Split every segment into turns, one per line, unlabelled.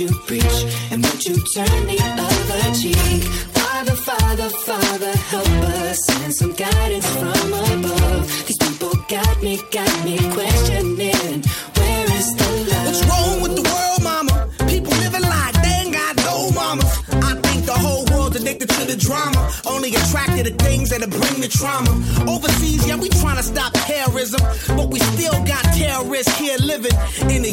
you preach? And would you turn the other cheek? Father, Father, Father, help us. Send some guidance from above. These people got me, got me questioning. Where is the love?
What's wrong with the world, mama? People living like they ain't got no mamas. I think the whole world's addicted to the drama. Only attracted to things that bring the trauma. Overseas, yeah, we trying to stop terrorism. But we still got terrorists here living in the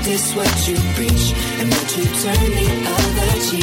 practice what you preach? And would you turn the other cheek?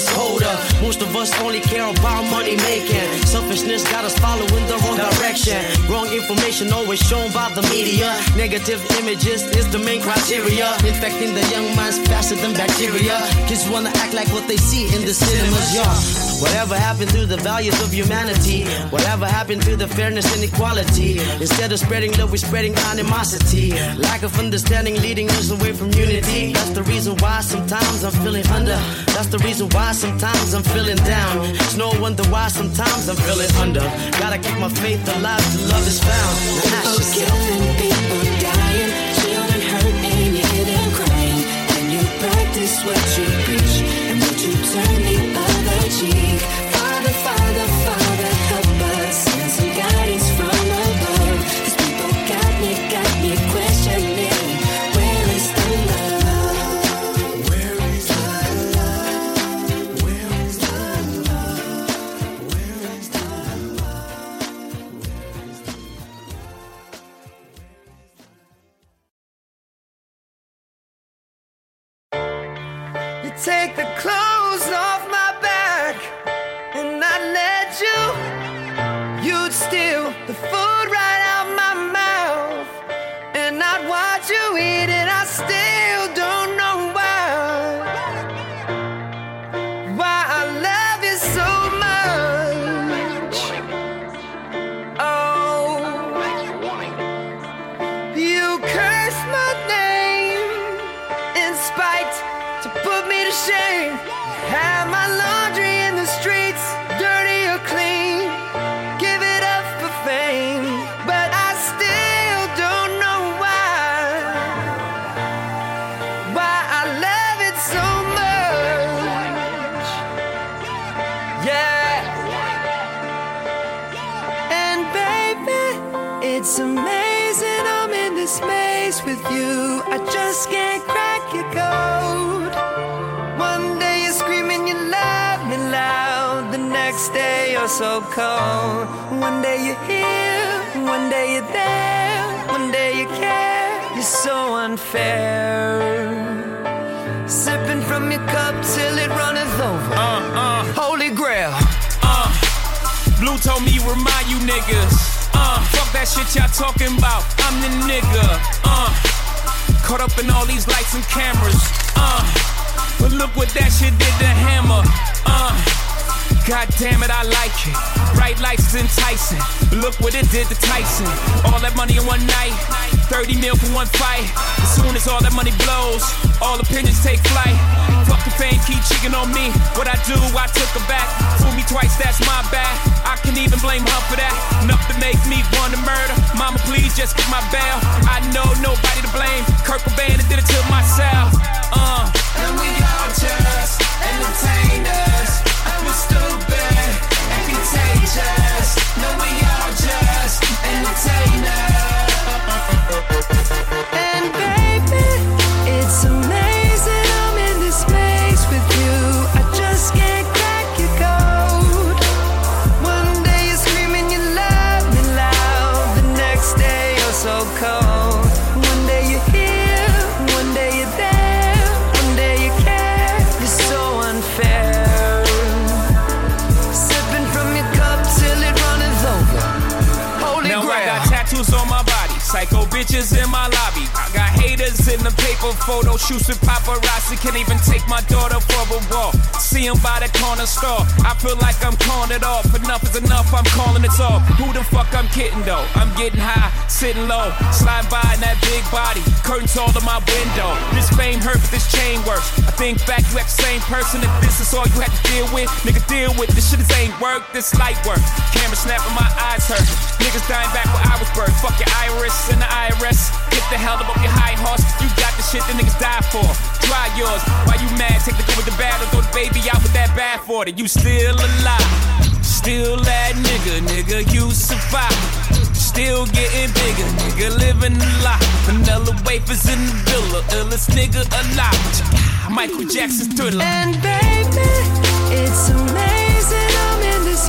Gets colder. Most of us only care about money making. Selfishness got us following the wrong direction. Wrong information always shown by the media. Negative images is the main criteria. Infecting the young minds faster than bacteria. Kids wanna act like what they see in the cinemas, yeah. Whatever happened to the values of humanity? Whatever happened to the fairness and equality? Instead of spreading love, we're spreading animosity. Lack of understanding leading us away from unity. That's the reason why sometimes I'm feeling under. That's the reason why sometimes I'm feeling down. It's no wonder why sometimes I'm feeling under. Gotta keep my faith alive till love is found.
Killing, people dying, children hear them crying. You practice what you preach? And would you turn the
take the clothes off my One day you're here, one day you're there, one day you care. You're so unfair. Sipping from your cup till it runneth over.
Uh, uh,
Holy grail.
uh. Blue told me remind you niggas. Uh, fuck that shit y'all talking about. I'm the nigga. Uh, caught up in all these lights and cameras. Uh, but look what that shit did to Hammer. Uh, God damn it, I like it. Bright lights is enticing. Look what it did to Tyson. All that money in one night. 30 mil for one fight. As soon as all that money blows, all opinions take flight. Fuck the fame, keep cheating on me. What I do, I took her back. Fool me twice, that's my bad. I can even blame her for that. Enough to make me want to murder. Mama, please just get my bail. I know nobody to blame. Kurt Cobain did it to myself. Uh.
And we all just entertainers. And
psycho bitches in my lobby. In the paper photo shoots with paparazzi. Can't even take my daughter for a walk. See 'em by the corner store. I feel like I'm calling it off. Enough is enough, I'm calling it off. Who the fuck I'm kidding though? I'm getting high, sitting low, slide by in that big body. Curtains all to my window. This fame hurts, this chain works. I think back, you act the same person. If this is all you have to deal with, nigga, deal with this shit. This ain't work, this light work. Camera snapping, my eyes hurt. Niggas dying back where I was birthed. Fuck your iris and the IRS. Get the hell up off your high horse. You got the shit that niggas die for. Try yours. Why you mad? Take the good with the bad throw the baby out with that bad for it. You still alive. Still that nigga, nigga, you survive. Still getting bigger, nigga, living a lot. Vanilla wafers in the villa, illest nigga alive. Michael Jackson's thriller.
And baby, it's amazing I'm in this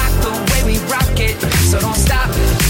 we rock it. So don't stop.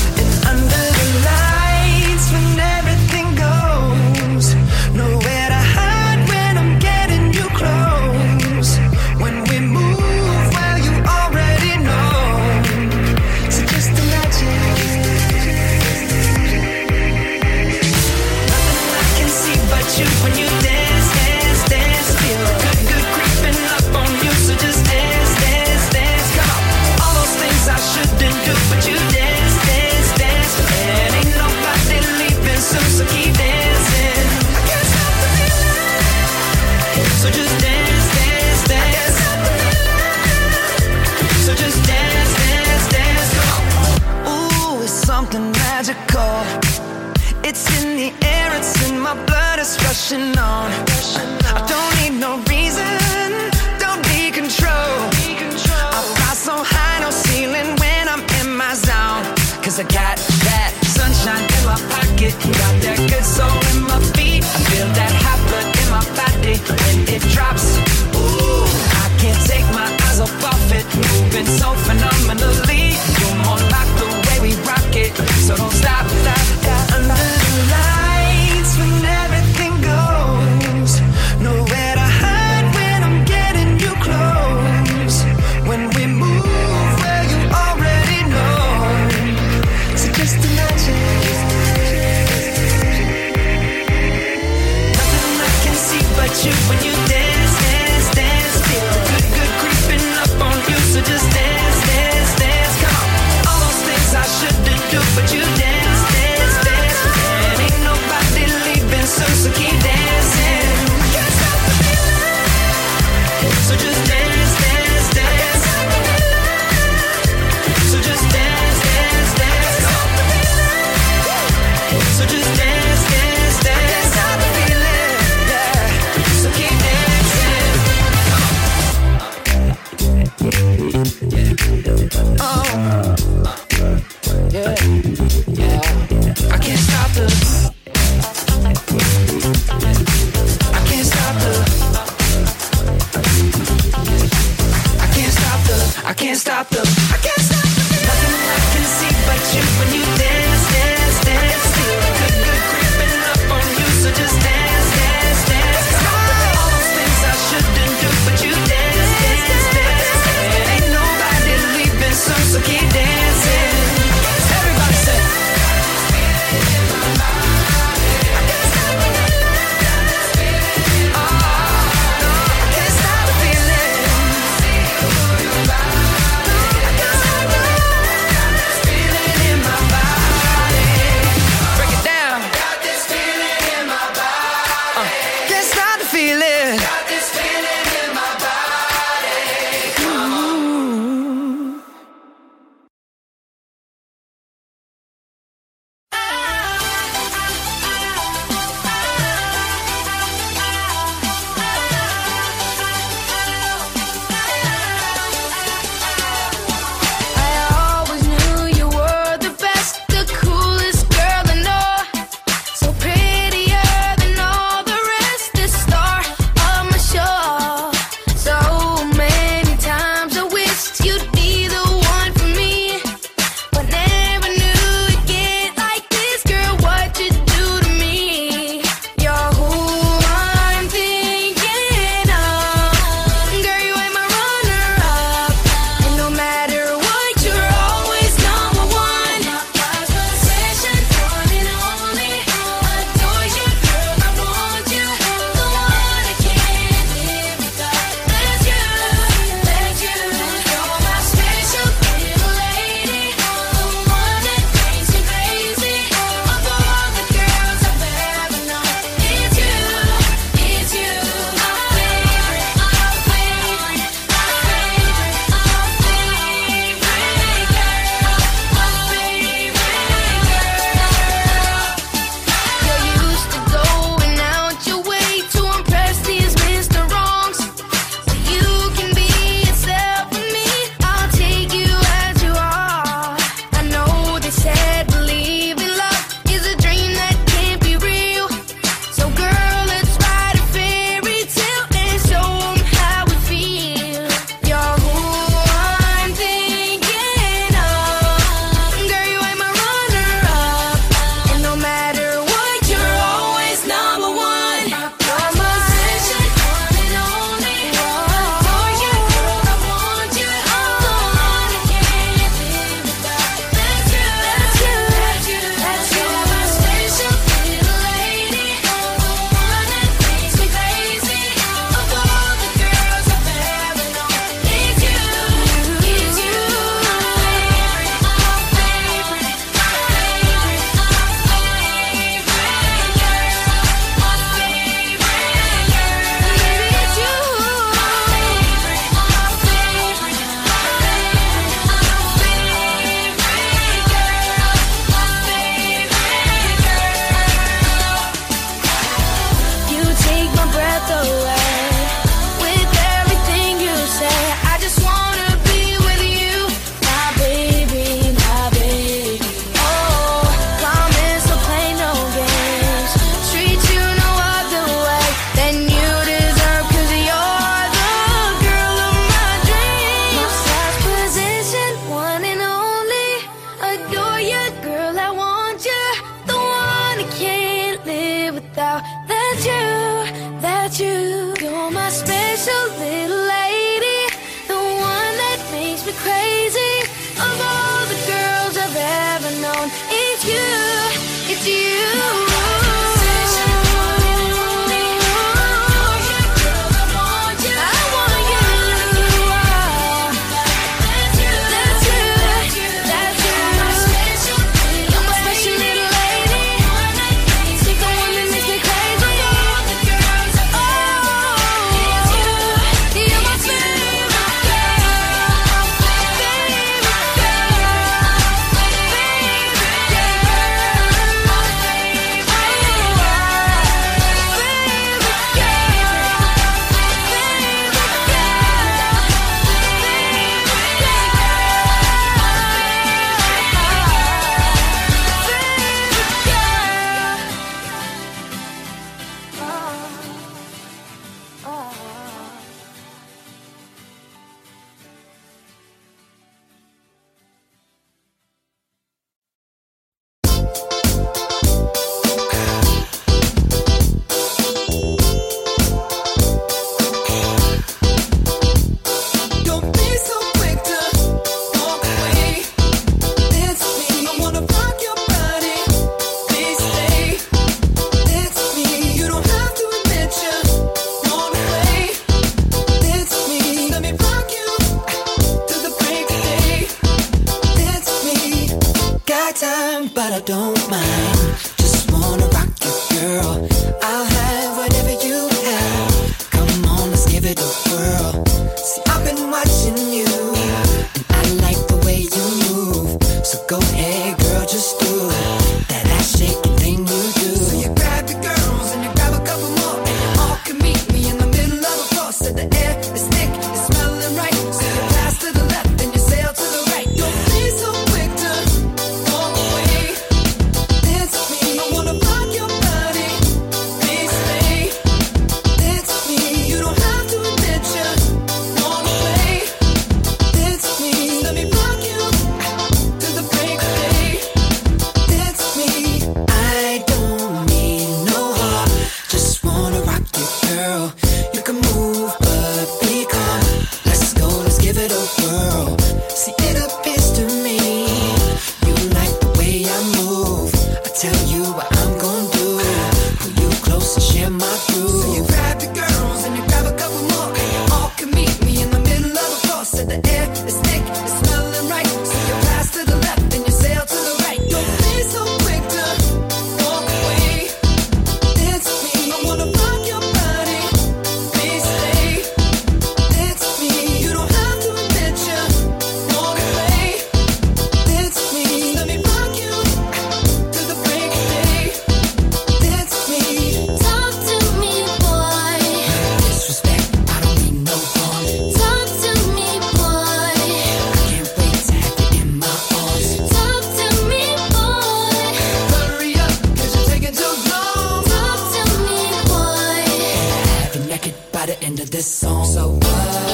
End of this song. So what?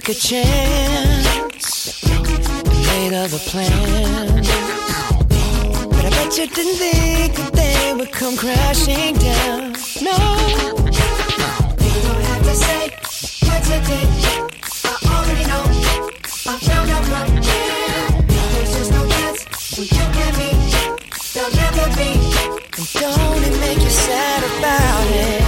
took a chance,
made other plans. But I bet you didn't think that they would come
crashing down.
No, you don't
have
to say what you did. I already know. I found out my you. There's just no chance when you can be. There'll never be. And don't it make
you sad about it?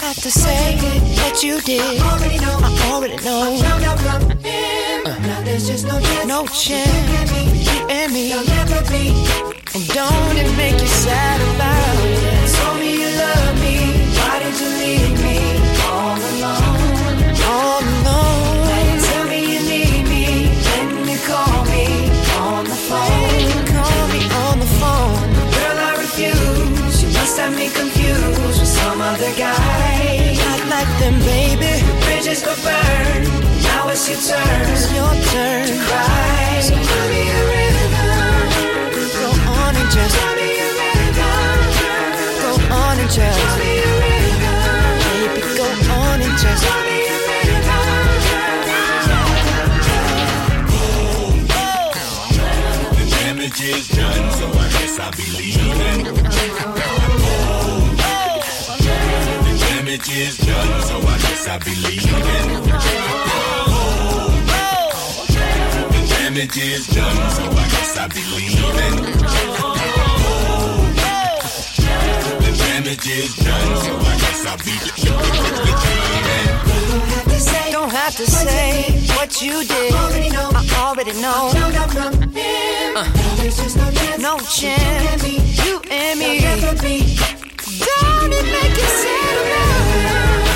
Have to say, don't have to say what you did. I already know. I already know. found out from him. Uh. Now there's just no chance. No chance. You and me. You'll never be. And don't it make you sad about it? Told me you love me. Why did you leave guy. Not like them, baby. Bridges go burn. Now it's your turn. It's your turn to cry. So tell me a rhythm. Go on and just tell me a rhythm. Go on and just tell me a rhythm. Baby, go on and just tell me a
The damage is done, so I guess I'll be leaving. Damage is done, so I guess I'll be leaving. The damage is done, so I guess I'll be leaving. The damage is done, so I guess I'll be leaving.
Don't have to say what you did. I already know. Uh, no chance. You and me. Don't it make you sad? about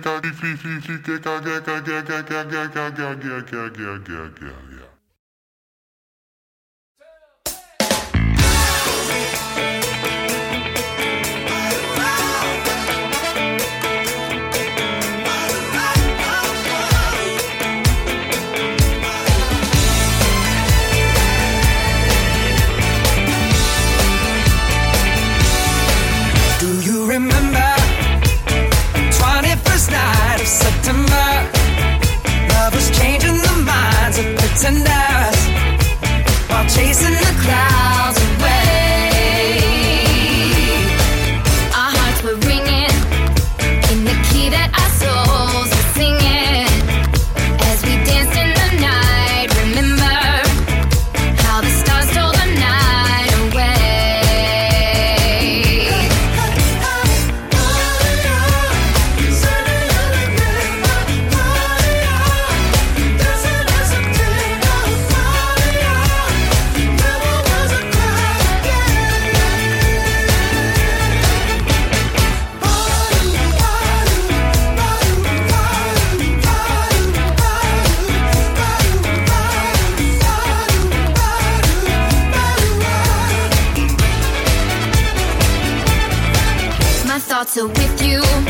Do
So
with
you.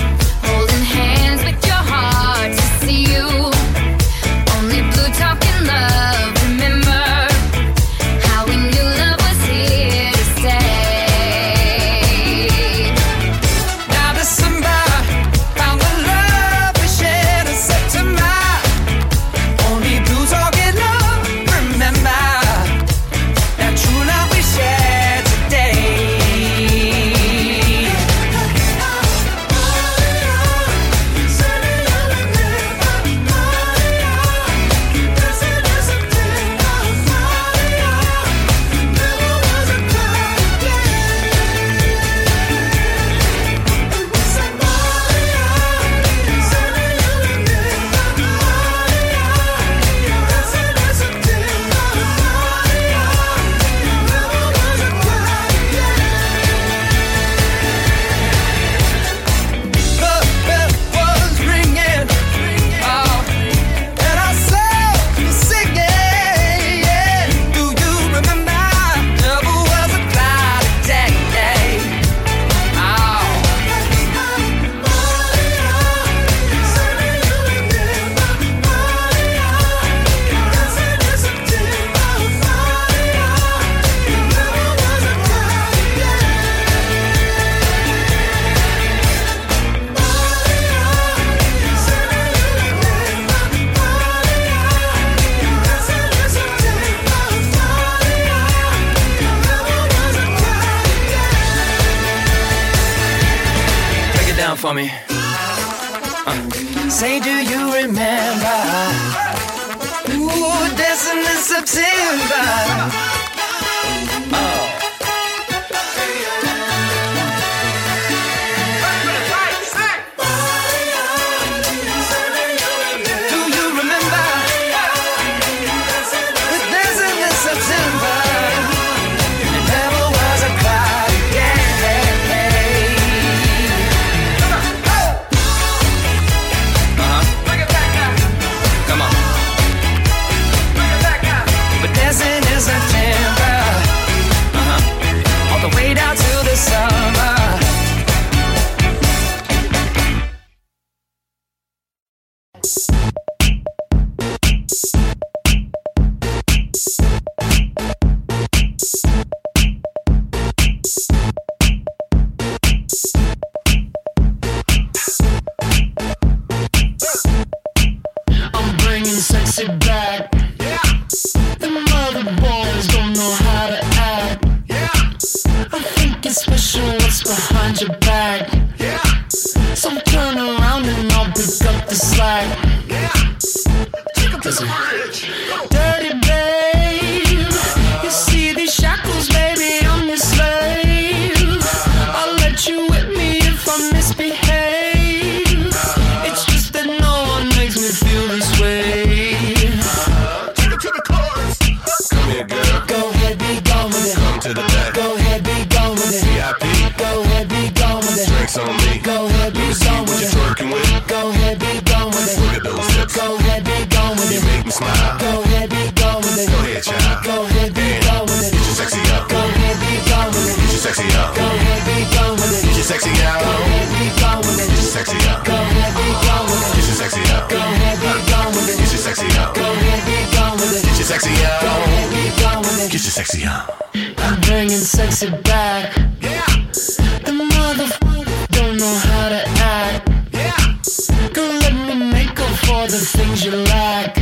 You lack.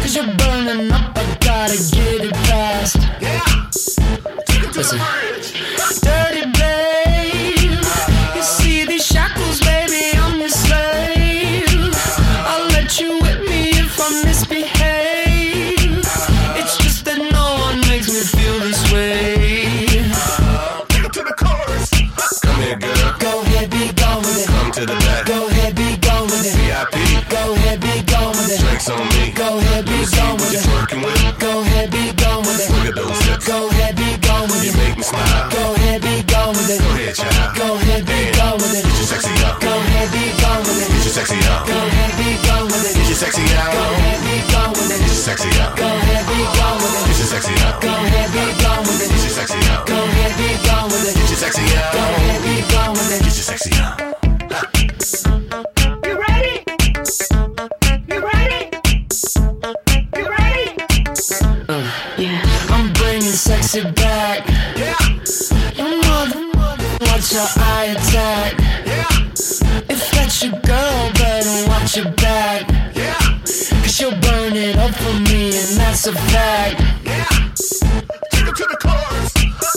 Cause you're burning up, I gotta get it fast.
Take it to Listen. Dirty sexy out.
Go ahead, be gone with it.
Get your sexy up.
Go ahead, be gone with it.
Get your sexy up.
Go ahead, be gone with it.
Get your sexy up.
Go ahead, be gone with it.
Get your sexy up.
Go ahead, be gone with it.
Get your sexy up.
You ready? You ready? You ready?
Uh, I'm bringing sexy back. Your mother, watch your eye attack. Yeah. If that's your girl, better watch your back. And that's a fact.
Take it to the chorus.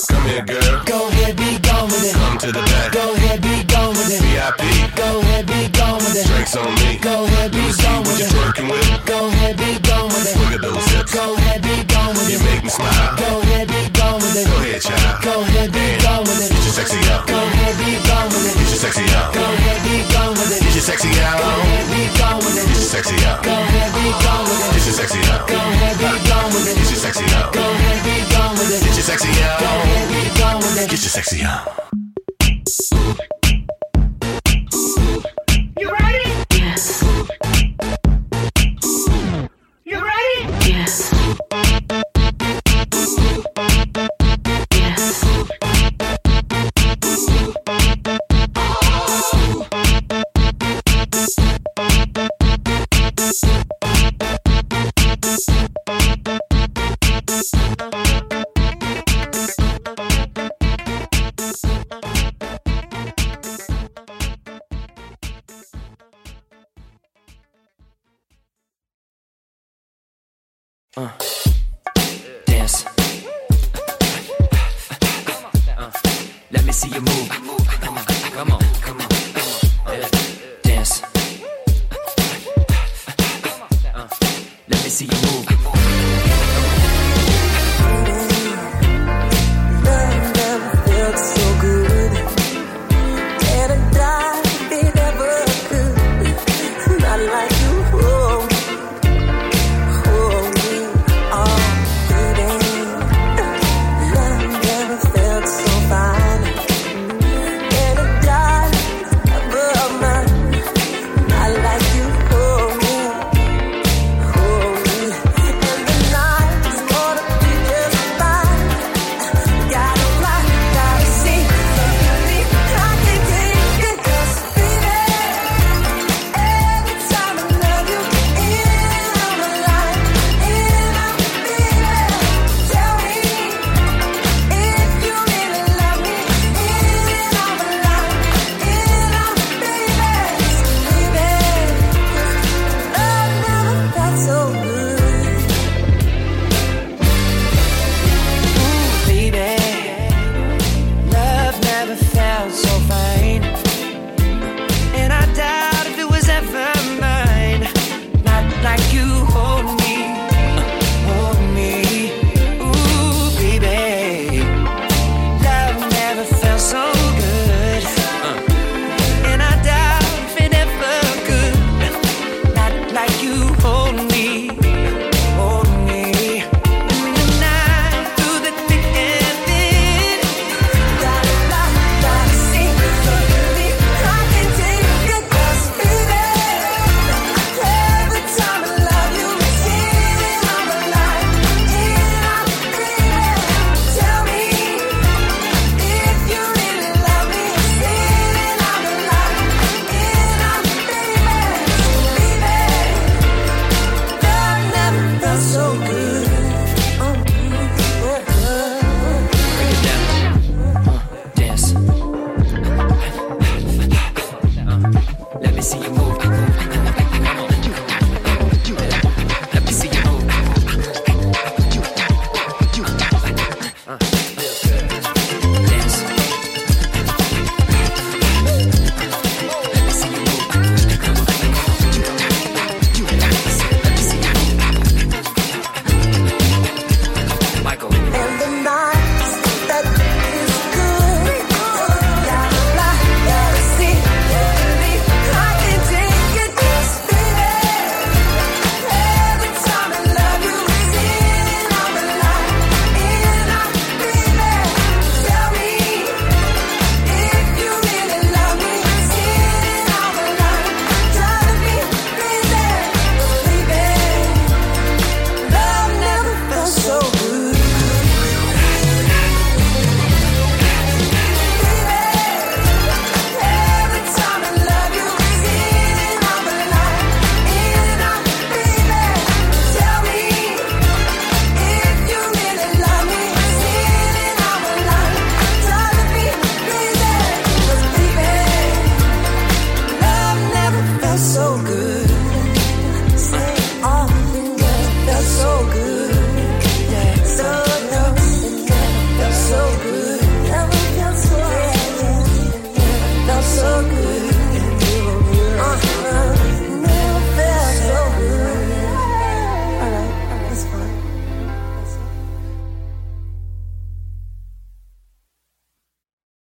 Come here, girl.
Go ahead, be gone with it.
Come to the back.
Go ahead, be gone with it.
VIP.
Go ahead, be gone with it.
Drinks on me.
Go ahead, be gone with it.
twerking with.
Go ahead, be gone with it.
Look at those hips.
Go ahead, be gone with
You make me smile.
Go ahead, be gone with it.
Go ahead, child.
Go ahead, be gone with it.
Get your sexy up.
Go ahead, be gone with it.
Get your sexy up.
Go ahead, be gone
sexy
Go
out.
ahead, be gone with it.
Your sexy up.
Go ahead, gone with it.
Get your sexy up.
Go ahead, gone with it.
Get your sexy up.
Go ahead, gone with it.
Get your sexy
Go ahead, gone with it.
Get your sexy up.
Move.